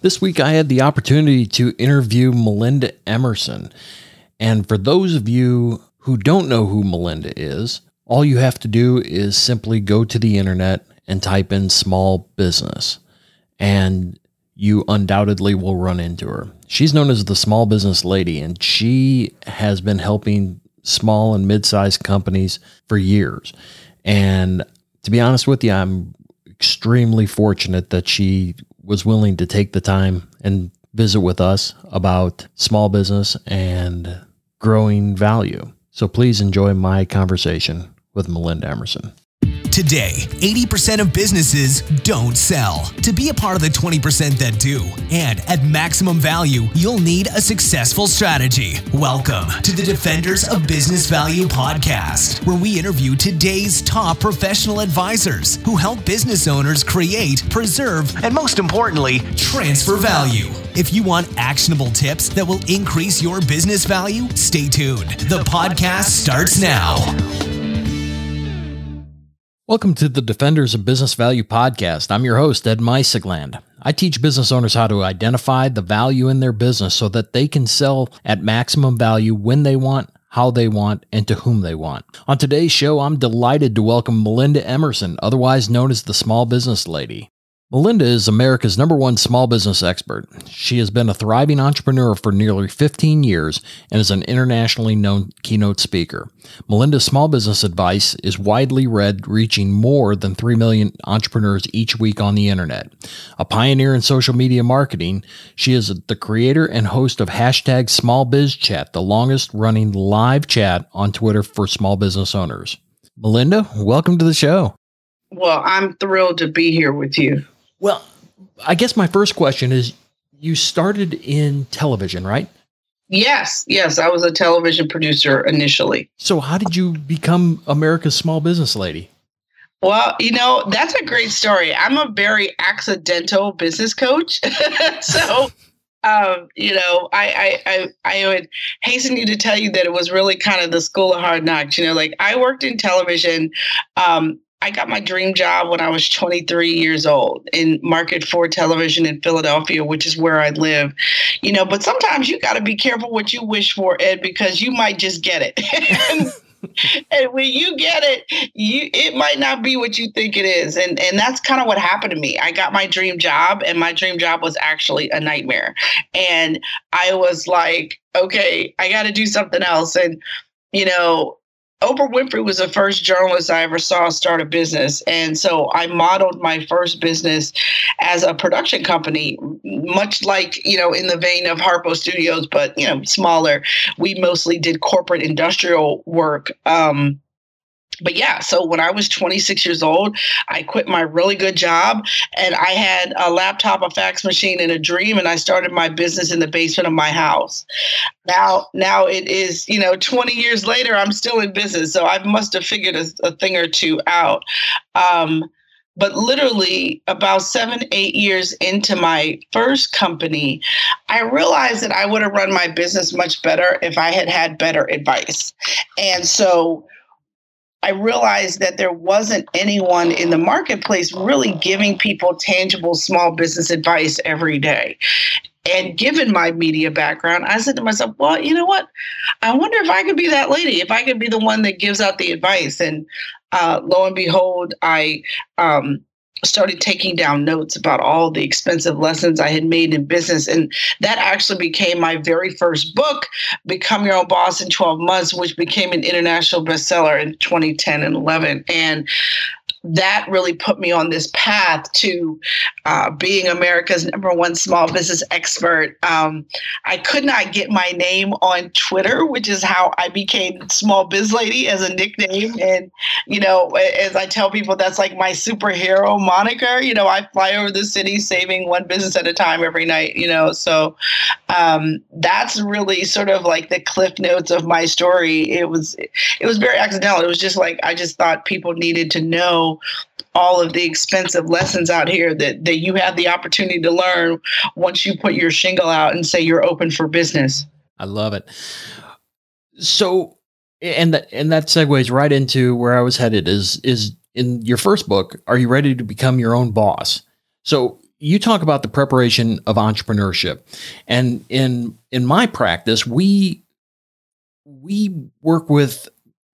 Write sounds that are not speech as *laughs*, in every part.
This week, I had the opportunity to interview Melinda Emerson. And for those of you who don't know who Melinda is, all you have to do is simply go to the internet and type in small business, and you undoubtedly will run into her. She's known as the small business lady, and she has been helping small and mid sized companies for years. And to be honest with you, I'm extremely fortunate that she was willing to take the time and visit with us about small business and growing value. So please enjoy my conversation with Melinda Emerson. Today, 80% of businesses don't sell. To be a part of the 20% that do, and at maximum value, you'll need a successful strategy. Welcome to the Defenders of Business Value podcast, where we interview today's top professional advisors who help business owners create, preserve, and most importantly, transfer value. If you want actionable tips that will increase your business value, stay tuned. The podcast starts now. Welcome to the Defenders of Business Value podcast. I'm your host, Ed Mysogland. I teach business owners how to identify the value in their business so that they can sell at maximum value when they want, how they want, and to whom they want. On today's show, I'm delighted to welcome Melinda Emerson, otherwise known as the Small Business Lady. Melinda is America's number one small business expert. She has been a thriving entrepreneur for nearly 15 years and is an internationally known keynote speaker. Melinda's small business advice is widely read, reaching more than 3 million entrepreneurs each week on the internet. A pioneer in social media marketing, she is the creator and host of hashtag Small Biz Chat, the longest running live chat on Twitter for small business owners. Melinda, welcome to the show. Well, I'm thrilled to be here with you. Well, I guess my first question is you started in television, right? Yes, yes. I was a television producer initially. So, how did you become America's small business lady? Well, you know, that's a great story. I'm a very accidental business coach. *laughs* so, um, you know, I, I, I I would hasten you to tell you that it was really kind of the school of hard knocks. You know, like I worked in television um, I got my dream job when I was 23 years old in Market 4 television in Philadelphia, which is where I live. You know, but sometimes you got to be careful what you wish for, Ed, because you might just get it. *laughs* and, when you get it, you it might not be what you think it is. And and that's kind of what happened to me. I got my dream job and my dream job was actually a nightmare. And I was like, okay, I got to do something else and you know, Oprah Winfrey was the first journalist I ever saw start a business. And so I modeled my first business as a production company, much like, you know, in the vein of Harpo Studios, but, you know, smaller. We mostly did corporate industrial work. Um, but yeah, so when I was 26 years old, I quit my really good job and I had a laptop, a fax machine, and a dream, and I started my business in the basement of my house. Now, now it is, you know, 20 years later, I'm still in business, so I must have figured a, a thing or two out. Um, but literally about seven, eight years into my first company, I realized that I would have run my business much better if I had had better advice. And so I realized that there wasn't anyone in the marketplace really giving people tangible small business advice every day. And given my media background, I said to myself, well, you know what? I wonder if I could be that lady, if I could be the one that gives out the advice. And uh, lo and behold, I um, started taking down notes about all the expensive lessons I had made in business. And that actually became my very first book, Become Your Own Boss in 12 Months, which became an international bestseller in 2010 and 11. And that really put me on this path to uh, being America's number one small business expert. Um, I could not get my name on Twitter, which is how I became Small Biz Lady as a nickname. And, you know, as I tell people, that's like my superhero moniker. You know, I fly over the city saving one business at a time every night, you know. So um, that's really sort of like the cliff notes of my story. It was, it was very accidental. It was just like, I just thought people needed to know all of the expensive lessons out here that, that you have the opportunity to learn once you put your shingle out and say you're open for business. I love it. So, and that and that segues right into where I was headed. Is is in your first book? Are you ready to become your own boss? So you talk about the preparation of entrepreneurship, and in in my practice, we we work with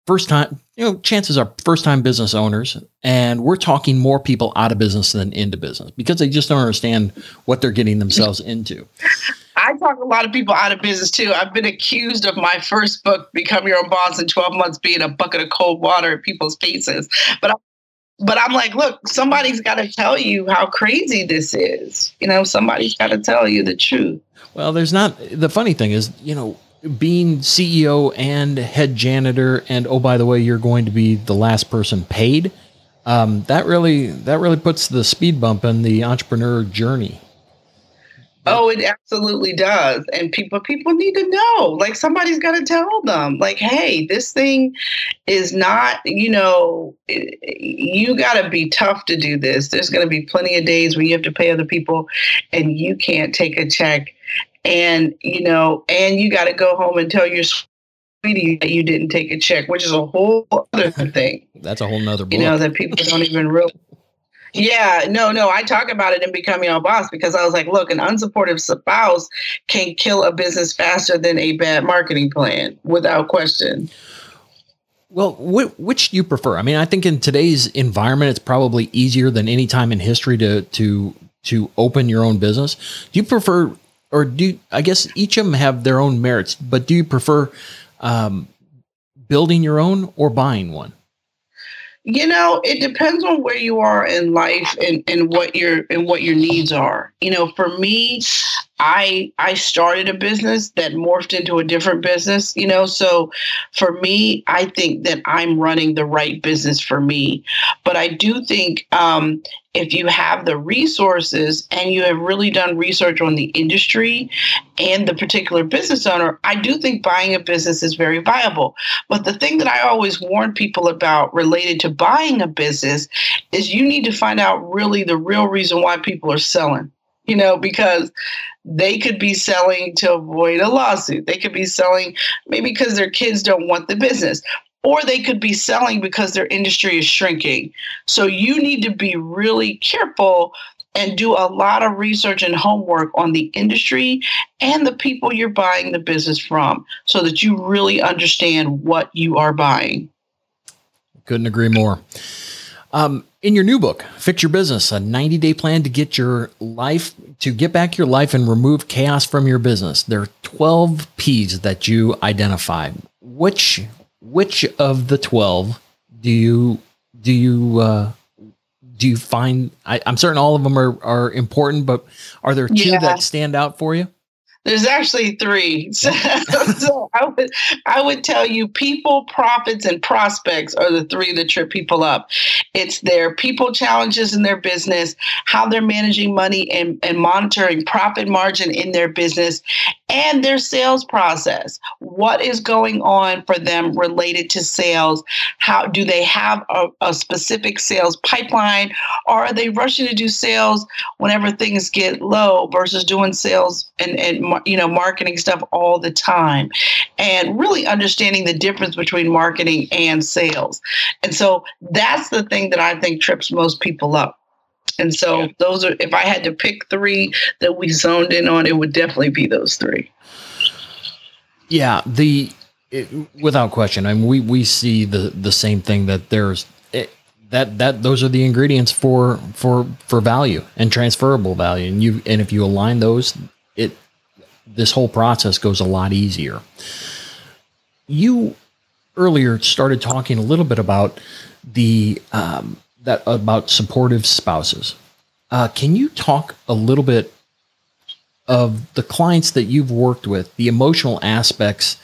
first time you know chances are first time business owners and we're talking more people out of business than into business because they just don't understand what they're getting themselves *laughs* into. I talk a lot of people out of business too. I've been accused of my first book become your own boss in 12 months being a bucket of cold water in people's faces. But I, but i'm like look somebody's got to tell you how crazy this is. You know somebody's got to tell you the truth. Well there's not the funny thing is you know being CEO and head janitor, and oh by the way, you're going to be the last person paid. Um, that really that really puts the speed bump in the entrepreneur journey. Oh, it absolutely does. And people people need to know. Like somebody's got to tell them like, "Hey, this thing is not, you know, you got to be tough to do this. There's going to be plenty of days where you have to pay other people and you can't take a check and you know, and you got to go home and tell your sweetie that you didn't take a check, which is a whole other *laughs* thing. That's a whole nother. Book. You know that people don't even realize. Yeah, no, no. I talk about it in becoming a boss because I was like, look, an unsupportive spouse can kill a business faster than a bad marketing plan, without question. Well, wh- which do you prefer? I mean, I think in today's environment, it's probably easier than any time in history to to to open your own business. Do you prefer or do I guess each of them have their own merits, but do you prefer um, building your own or buying one? You know, it depends on where you are in life and, and what your and what your needs are. You know, for me, I I started a business that morphed into a different business, you know. So for me, I think that I'm running the right business for me. But I do think um, if you have the resources and you have really done research on the industry and the particular business owner, I do think buying a business is very viable. But the thing that I always warn people about related to buying a business is you need to find out really the real reason why people are selling you know, because they could be selling to avoid a lawsuit. They could be selling maybe because their kids don't want the business, or they could be selling because their industry is shrinking. So you need to be really careful and do a lot of research and homework on the industry and the people you're buying the business from so that you really understand what you are buying. Couldn't agree more. Um, in your new book, Fix Your Business, a 90 day plan to get your life, to get back your life and remove chaos from your business. There are 12 P's that you identify. Which, which of the 12 do you, do you, uh, do you find, I, am certain all of them are, are important, but are there two yeah. that stand out for you? There's actually three. *laughs* So, so, I would I would tell you people, profits, and prospects are the three that trip people up. It's their people challenges in their business, how they're managing money and, and monitoring profit margin in their business, and their sales process. What is going on for them related to sales? How do they have a, a specific sales pipeline? Or are they rushing to do sales whenever things get low versus doing sales and, and you know marketing stuff all the time and really understanding the difference between marketing and sales. And so that's the thing that i think trips most people up. And so those are if i had to pick three that we zoned in on it would definitely be those three. Yeah the it, without question i mean we we see the the same thing that there's it, that that those are the ingredients for for for value and transferable value. And you and if you align those it this whole process goes a lot easier. You earlier started talking a little bit about the um, that about supportive spouses. Uh, can you talk a little bit of the clients that you've worked with, the emotional aspects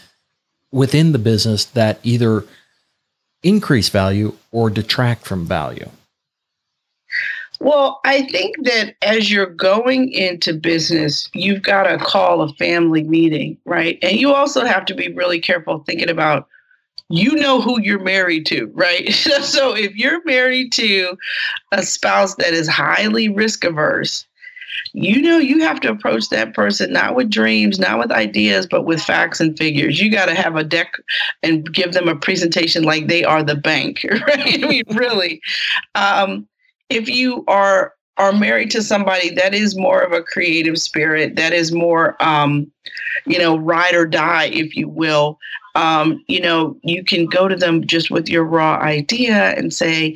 within the business that either increase value or detract from value? Well, I think that as you're going into business, you've got to call a family meeting, right? And you also have to be really careful thinking about you know who you're married to, right? *laughs* so if you're married to a spouse that is highly risk averse, you know you have to approach that person not with dreams, not with ideas, but with facts and figures. You got to have a deck and give them a presentation like they are the bank, *laughs* right? I mean, really. Um, if you are are married to somebody that is more of a creative spirit, that is more, um, you know, ride or die, if you will, um, you know, you can go to them just with your raw idea and say,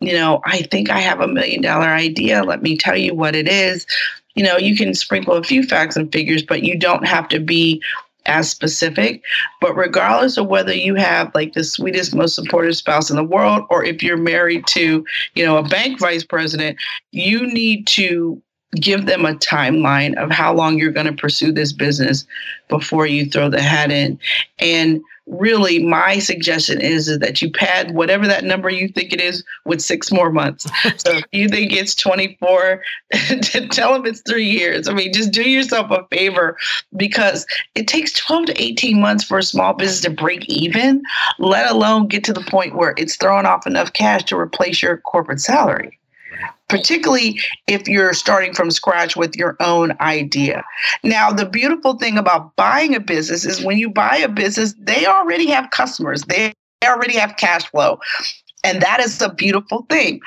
you know, I think I have a million dollar idea. Let me tell you what it is. You know, you can sprinkle a few facts and figures, but you don't have to be as specific. But regardless of whether you have like the sweetest, most supportive spouse in the world, or if you're married to, you know, a bank vice president, you need to give them a timeline of how long you're going to pursue this business before you throw the hat in. And really my suggestion is, is that you pad whatever that number you think it is with six more months. *laughs* so if you think it's 24, *laughs* tell them it's three years. I mean, just do yourself a favor because it takes 12 to 18 months for a small business to break even, let alone get to the point where it's throwing off enough cash to replace your corporate salary particularly if you're starting from scratch with your own idea. Now, the beautiful thing about buying a business is when you buy a business, they already have customers, they already have cash flow. And that is a beautiful thing.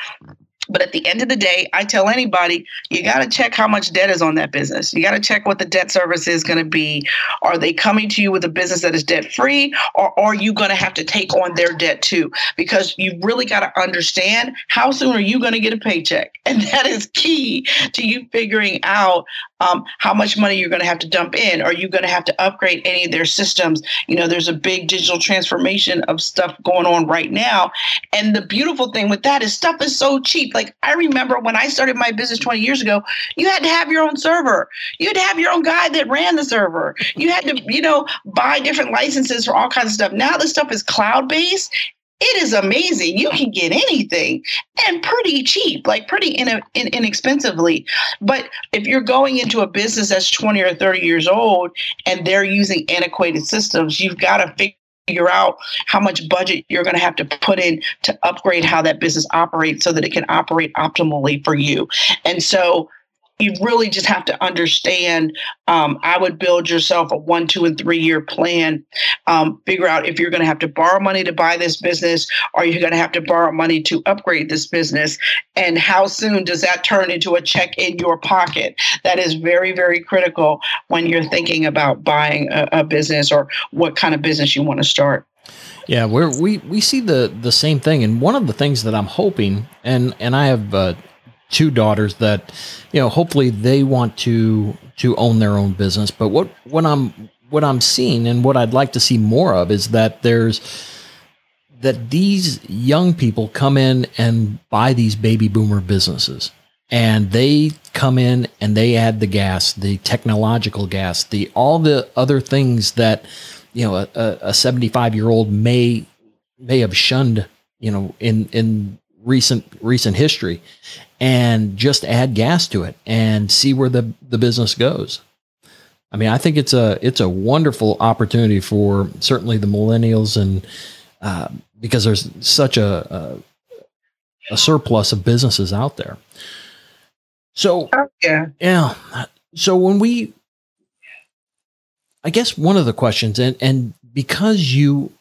But at the end of the day, I tell anybody, you got to check how much debt is on that business. You got to check what the debt service is going to be. Are they coming to you with a business that is debt free, or are you going to have to take on their debt too? Because you really got to understand how soon are you going to get a paycheck? And that is key to you figuring out um, how much money you're going to have to dump in. Are you going to have to upgrade any of their systems? You know, there's a big digital transformation of stuff going on right now. And the beautiful thing with that is stuff is so cheap. Like I remember when I started my business 20 years ago, you had to have your own server. You had to have your own guy that ran the server. You had to, you know, buy different licenses for all kinds of stuff. Now this stuff is cloud based it is amazing. You can get anything and pretty cheap, like pretty in, in, inexpensively. But if you're going into a business that's 20 or 30 years old and they're using antiquated systems, you've got to figure out how much budget you're going to have to put in to upgrade how that business operates so that it can operate optimally for you. And so you really just have to understand. Um, I would build yourself a one, two, and three year plan. Um, figure out if you're going to have to borrow money to buy this business, or you're going to have to borrow money to upgrade this business, and how soon does that turn into a check in your pocket? That is very, very critical when you're thinking about buying a, a business or what kind of business you want to start. Yeah, we we we see the the same thing, and one of the things that I'm hoping, and and I have uh, two daughters that you know hopefully they want to to own their own business. But what what i'm what i'm seeing and what i'd like to see more of is that there's that these young people come in and buy these baby boomer businesses. And they come in and they add the gas the technological gas the all the other things that you know a, a 75 year old may may have shunned you know in in recent recent history and just add gas to it and see where the, the business goes. I mean, I think it's a it's a wonderful opportunity for certainly the millennials and uh, because there's such a, a, a surplus of businesses out there. So oh, yeah, yeah. So when we, I guess one of the questions, and and because you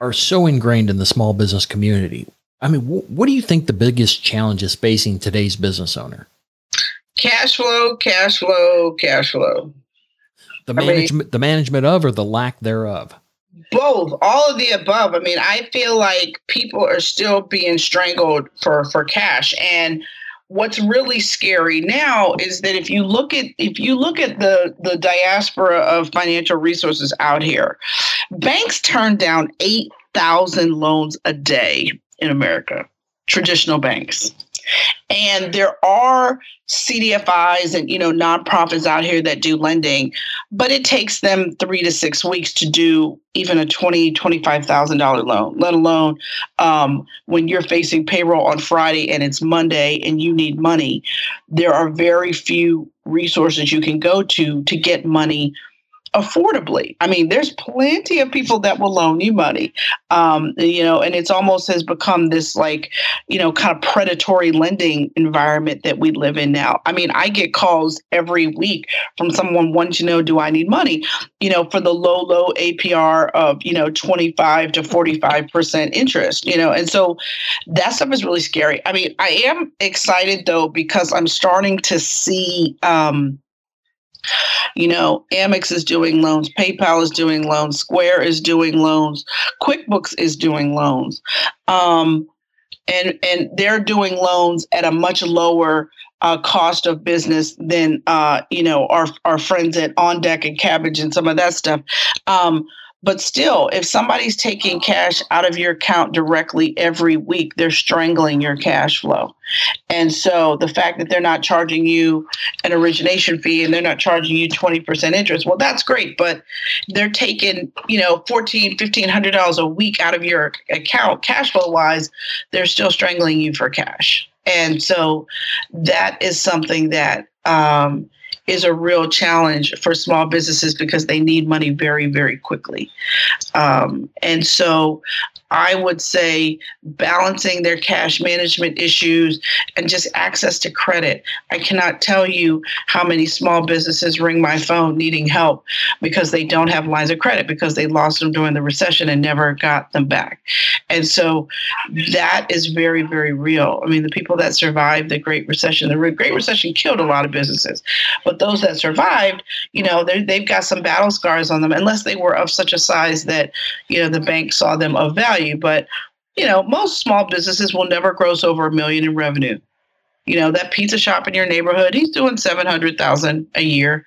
are so ingrained in the small business community, I mean, wh- what do you think the biggest challenge is facing today's business owner? Cash flow, cash flow, cash flow. The I management, mean, the management of, or the lack thereof. Both, all of the above. I mean, I feel like people are still being strangled for for cash, and what's really scary now is that if you look at if you look at the the diaspora of financial resources out here banks turn down 8000 loans a day in America, traditional banks. And there are CDFIs and you know nonprofits out here that do lending, but it takes them three to six weeks to do even a twenty twenty five thousand dollar loan. Let alone um, when you're facing payroll on Friday and it's Monday and you need money. There are very few resources you can go to to get money affordably. I mean, there's plenty of people that will loan you money, um, you know, and it's almost has become this like, you know, kind of predatory lending environment that we live in now. I mean, I get calls every week from someone wanting to know, do I need money, you know, for the low, low APR of, you know, 25 to 45% interest, you know, and so that stuff is really scary. I mean, I am excited though, because I'm starting to see, um, you know, Amex is doing loans, PayPal is doing loans, Square is doing loans, QuickBooks is doing loans. Um, and and they're doing loans at a much lower uh, cost of business than uh, you know our our friends at On Deck and Kabbage and some of that stuff. Um, but still, if somebody's taking cash out of your account directly every week, they're strangling your cash flow. And so the fact that they're not charging you an origination fee and they're not charging you 20% interest, well, that's great. But they're taking, you know, $1,400, $1,500 a week out of your account cash flow wise, they're still strangling you for cash. And so that is something that um, is a real challenge for small businesses because they need money very, very quickly. Um, and so I would say balancing their cash management issues and just access to credit. I cannot tell you how many small businesses ring my phone needing help because they don't have lines of credit because they lost them during the recession and never got them back. And so that is very, very real. I mean, the people that survived the Great Recession, the Great Recession killed a lot of businesses, but those that survived, you know, they've got some battle scars on them, unless they were of such a size that, you know, the bank saw them of value. But, you know, most small businesses will never gross over a million in revenue. You know, that pizza shop in your neighborhood, he's doing 700,000 a year.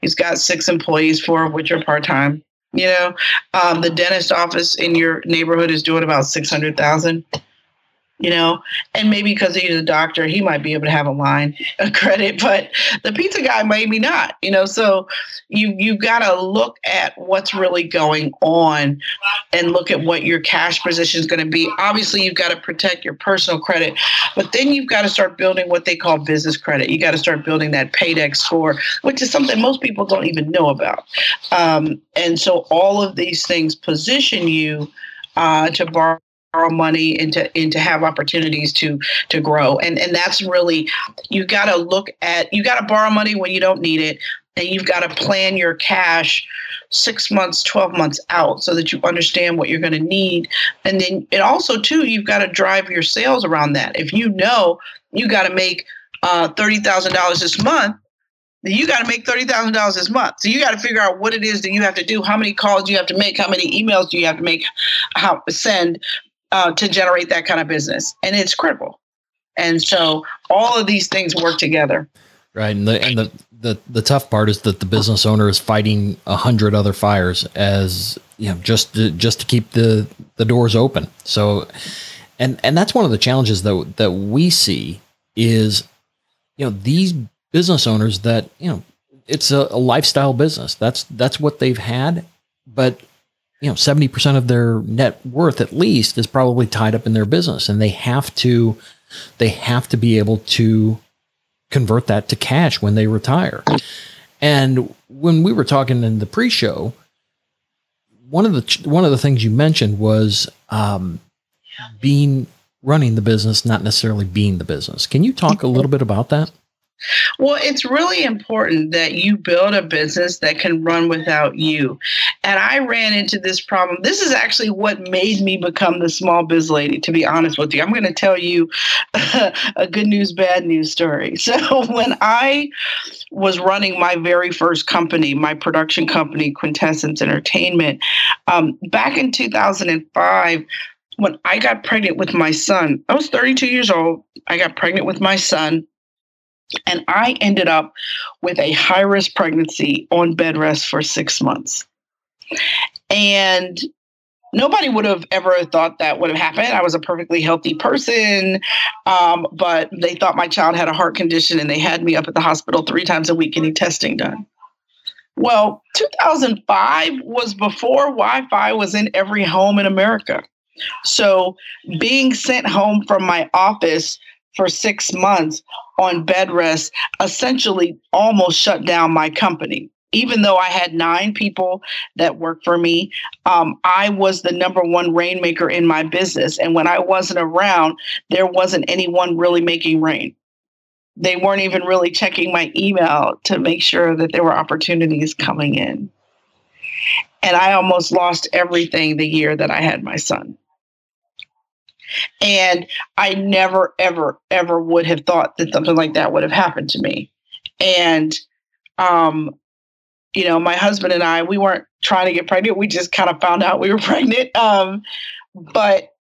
He's got six employees, four of which are part time. You know, um, the dentist office in your neighborhood is doing about 600,000 you know, and maybe because he's a doctor, he might be able to have a line of credit, *laughs* but the pizza guy maybe not, you know. So you you've got to look at what's really going on and look at what your cash position is going to be. Obviously, you've got to protect your personal credit, but then you've got to start building what they call business credit. You got to start building that paydex score, which is something most people don't even know about. Um, and so all of these things position you uh, to borrow borrow money and to and to have opportunities to to grow. And and that's really you got to look at you got to borrow money when you don't need it and you've got to plan your cash six months 12 months out so that you understand what you're going to need. And then and also too you've got to drive your sales around that. If you know you got to make uh, $30000 this month you got to make $30,000 this month. So you got to figure out what it is that you have to do, how many calls you have to make, how many emails do you have to make, how send uh, to generate that kind of business, and it's critical. And so all of these things work together. Right, and the and the the, the tough part is that the business owner is fighting a hundred other fires as you know just to, just to keep the the doors open. So, and and that's one of the challenges that that we see is you know these business owners that you know it's a, a lifestyle business. That's that's what they've had, but you know 70% of their net worth at least is probably tied up in their business and they have to they have to be able to convert that to cash when they retire. And when we were talking in the pre-show one of the one of the things you mentioned was um, being running the business not necessarily being the business. Can you talk a little bit about that well, it's really important that you build a business that can run without you. And I ran into this problem. This is actually what made me become the small biz lady, to be honest with you. I'm going to tell you *laughs* a good news, bad news story. *laughs* So, when I was running my very first company, my production company, Quintessence Entertainment, um, back in 2005, when I got pregnant with my son, I was 32 years old. I got pregnant with my son and I ended up with a high risk pregnancy on bed rest for six months. And nobody would have ever thought that would have happened. I was a perfectly healthy person, um, but they thought my child had a heart condition and they had me up at the hospital three times a week getting testing done. Well, 2005 was before Wi Fi was in every home in America. So being sent home from my office for six months on bed rest essentially almost shut down my company. even though I had nine people that worked for me, um, I was the number one rainmaker in my business. And when I wasn't around, there wasn't anyone really making rain. They weren't even really checking my email to make sure that there were opportunities coming in. And I almost lost everything the year that I had my son. And I never, ever, ever would have thought that something like that would have happened to me. And um, you know, my husband and I, we weren't trying to get pregnant. We just kind of found out we were *laughs* pregnant. Um, but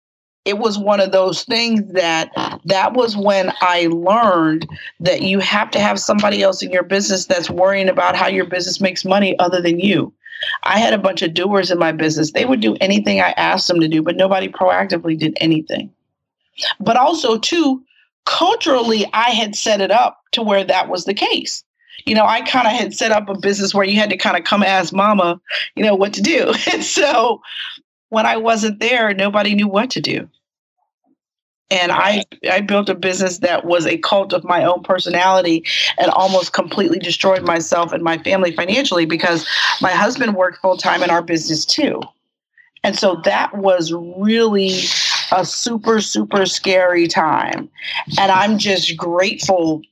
it was one of those things that that was when I learned that you have to have somebody else in your business that's worrying about how your business makes money other than you. I had a bunch of doers in my business. They would do anything I asked them to do, but nobody proactively did anything. But also, too, culturally, I had set it up to where that was the case you know, I kind of had set up a business where you had to kind of come ask mama, you know, what to do. *laughs* And so when I wasn't there, nobody knew what to do. And I, I built a business that was a cult of my own personality and almost completely destroyed myself and my family financially because my husband worked full time in our business too. And so that was really a super, super scary time. And I'm just grateful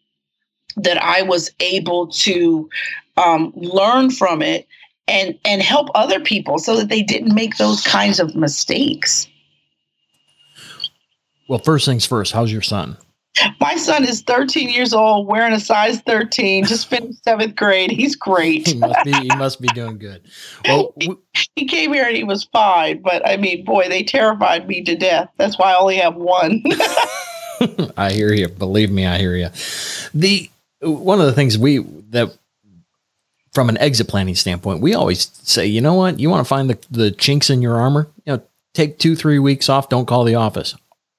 that I was able to um, learn from it and and help other people so that they didn't make those kinds of mistakes. Well, first things first, how's your son? My son is 13 years old, wearing a size 13, just finished seventh grade. He's great. he must be. He must be doing good. Well, *laughs* he, he came here and he was fine, but I mean, boy, they terrified me to death. That's why I only have one. *laughs* *laughs* I hear you. Believe me, I hear you. The one of the things we that from an exit planning standpoint, we always say, you know what, you want to find the, the chinks in your armor, you know, take two, three weeks off, don't call the office.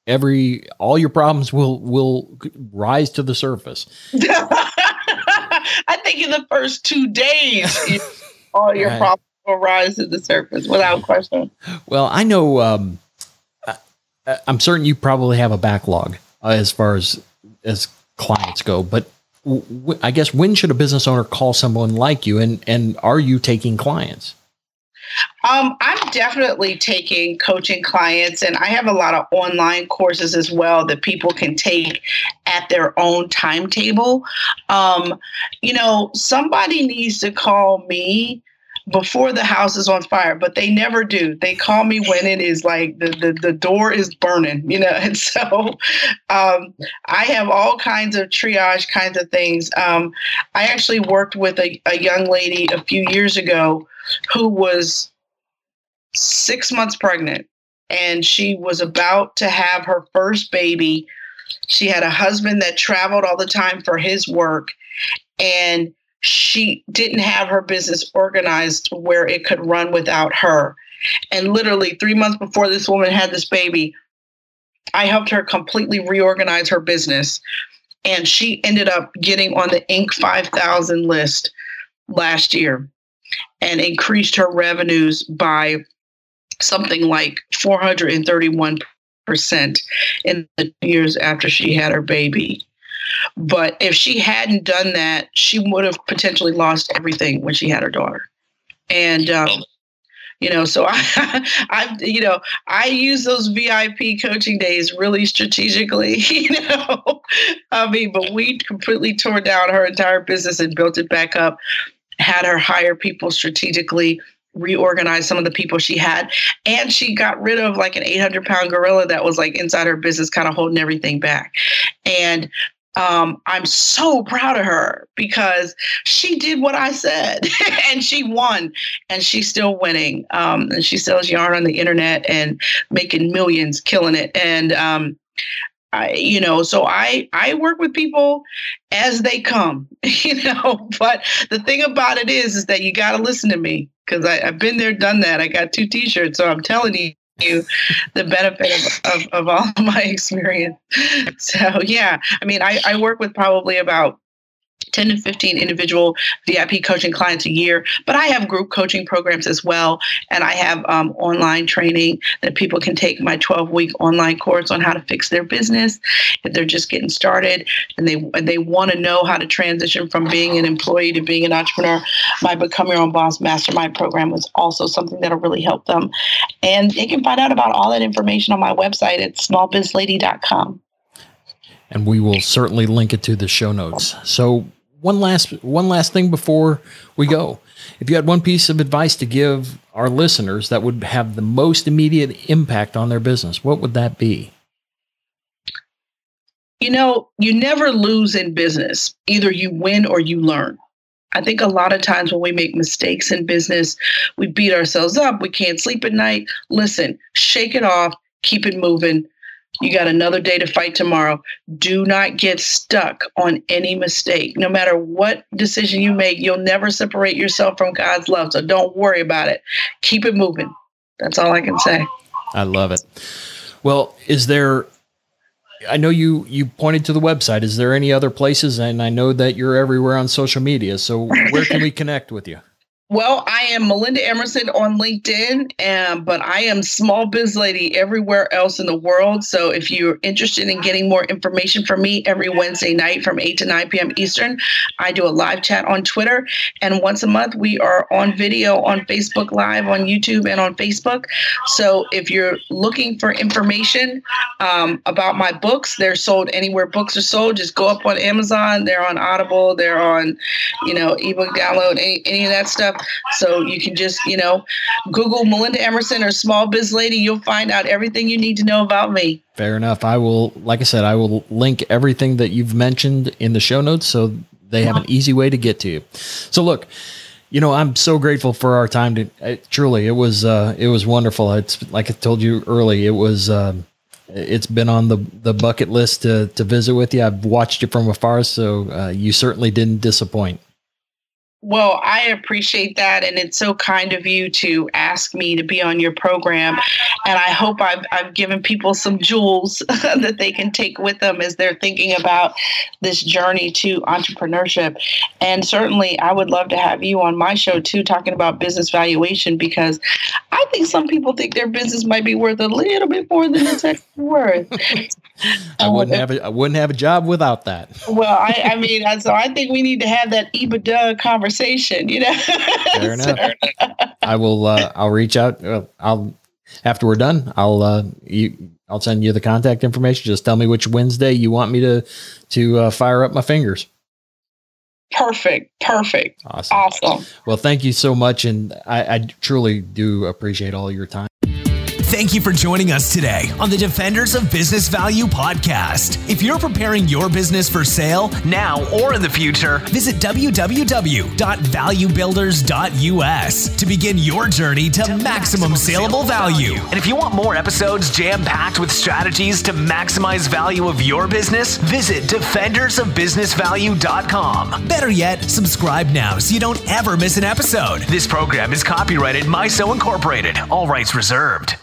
Every all your problems will will rise to the surface. *laughs* I think in the first two days, all your right. problems will rise to the surface without question. Well, I know. Um, I, I'm certain you probably have a backlog uh, as far as as clients go, but I guess when should a business owner call someone like you, and and are you taking clients? Um, I'm definitely taking coaching clients, and I have a lot of online courses as well that people can take at their own timetable. Um, you know, somebody needs to call me before the house is on fire, but they never do. They call me when it is like the the, the door is burning, you know. *laughs* And so um, I have all kinds of triage kinds of things. Um, I actually worked with a, a young lady a few years ago who was six months pregnant and she was about to have her first baby. She had a husband that traveled all the time for his work. And she didn't have her business organized where it could run without her. And literally three months before this woman had this baby, I helped her completely reorganize her business. And she ended up getting on the Inc. 5000 list last year and increased her revenues by something like 431% in the years after she had her baby. But if she hadn't done that, she would have potentially lost everything when she had her daughter. And um, you know, so *laughs* I, I, you know, I use those VIP coaching days really strategically. *laughs* You know, I mean, but we completely tore down her entire business and built it back up. Had her hire people strategically reorganize some of the people she had and she got rid of like an 800 pound gorilla that was like inside her business kind of holding everything back and um, I'm so proud of her because she did what I said *laughs* and she won and she's still winning. Um, and she sells yarn on the internet and making millions, killing it. And, um, I, you know, so I, I work with people as they come, *laughs* you know, but the thing about it is, is that you got to listen to me because I've been there, done that. I got two t-shirts. So I'm telling you, you the benefit of, of, of, all *laughs* my experience. So yeah, I mean, I, I work with probably about 10 to 15 individual VIP coaching clients a year, but I have group coaching programs as well. And I have um, online training that people can take my 12 week online course on how to fix their business if they're just getting started and they, they want to know how to transition from being an employee to being an entrepreneur. My Become Your Own Boss Mastermind program was also something that'll really help them. And they can find out about all that information on my website at smallbizlady.com and we will certainly link it to the show notes. So one last one last thing before we go. If you had one piece of advice to give our listeners that would have the most immediate impact on their business, what would that be? You know, you never lose in business. Either you win or you learn. I think a lot of times when we make mistakes in business, we beat ourselves up. We can't sleep at night. Listen, shake it off, keep it moving, you got another day to fight tomorrow. Do not get stuck on any mistake. No matter what decision you make, you'll never separate yourself from God's love. So don't worry about it. Keep it moving. That's all I can say. I love it. Well, is there I know you you pointed to the website. Is there any other places and I know that you're everywhere on social media. So where can we *laughs* connect with you? Well, I am Melinda Emerson on LinkedIn, and, but I am Small Biz Lady everywhere else in the world. So if you're interested in getting more information from me every Wednesday night from 8 to 9 p.m. Eastern, I do a live chat on Twitter. And once a month, we are on video on Facebook Live, on YouTube, and on Facebook. So if you're looking for information um, about my books, they're sold anywhere books are sold. Just go up on Amazon. They're on Audible. They're on, you know, ebook download, any, any of that stuff. So you can just, you know, Google Melinda Emerson or Small Biz Lady. You'll find out everything you need to know about me. Fair enough. I will, like I said, I will link everything that you've mentioned in the show notes so they have an easy way to get to you. So look, you know, I'm so grateful for our time. To uh, truly, it was uh, it was wonderful. It's like I told you early. It was. Um, it's been on the, the bucket list to, to visit with you. I've watched you from afar, so uh, you certainly didn't disappoint. Well, I appreciate that. And it's so kind of you to ask me to be on your program. And I hope I've, I've given people some jewels *laughs* that they can take with them as they're thinking about this journey to entrepreneurship. And certainly, I would love to have you on my show too, talking about business valuation, because I think some people think their business might be worth a little bit more than it's actually worth. *laughs* I wouldn't have a, I wouldn't have a job without that. Well, I, I mean, so I think we need to have that EBITDA conversation. You know, fair *laughs* enough. I will. Uh, I'll reach out. Uh, I'll after we're done. I'll uh, you. I'll send you the contact information. Just tell me which Wednesday you want me to to uh, fire up my fingers. Perfect. Perfect. Awesome. Awesome. Well, thank you so much, and I, I truly do appreciate all your time. Thank you for joining us today on the Defenders of Business Value podcast. If you're preparing your business for sale now or in the future, visit www.valuebuilders.us to begin your journey to, to maximum, maximum saleable value. value. And if you want more episodes jam packed with strategies to maximize value of your business, visit defendersofbusinessvalue.com. Better yet, subscribe now so you don't ever miss an episode. This program is copyrighted MySo Incorporated, all rights reserved.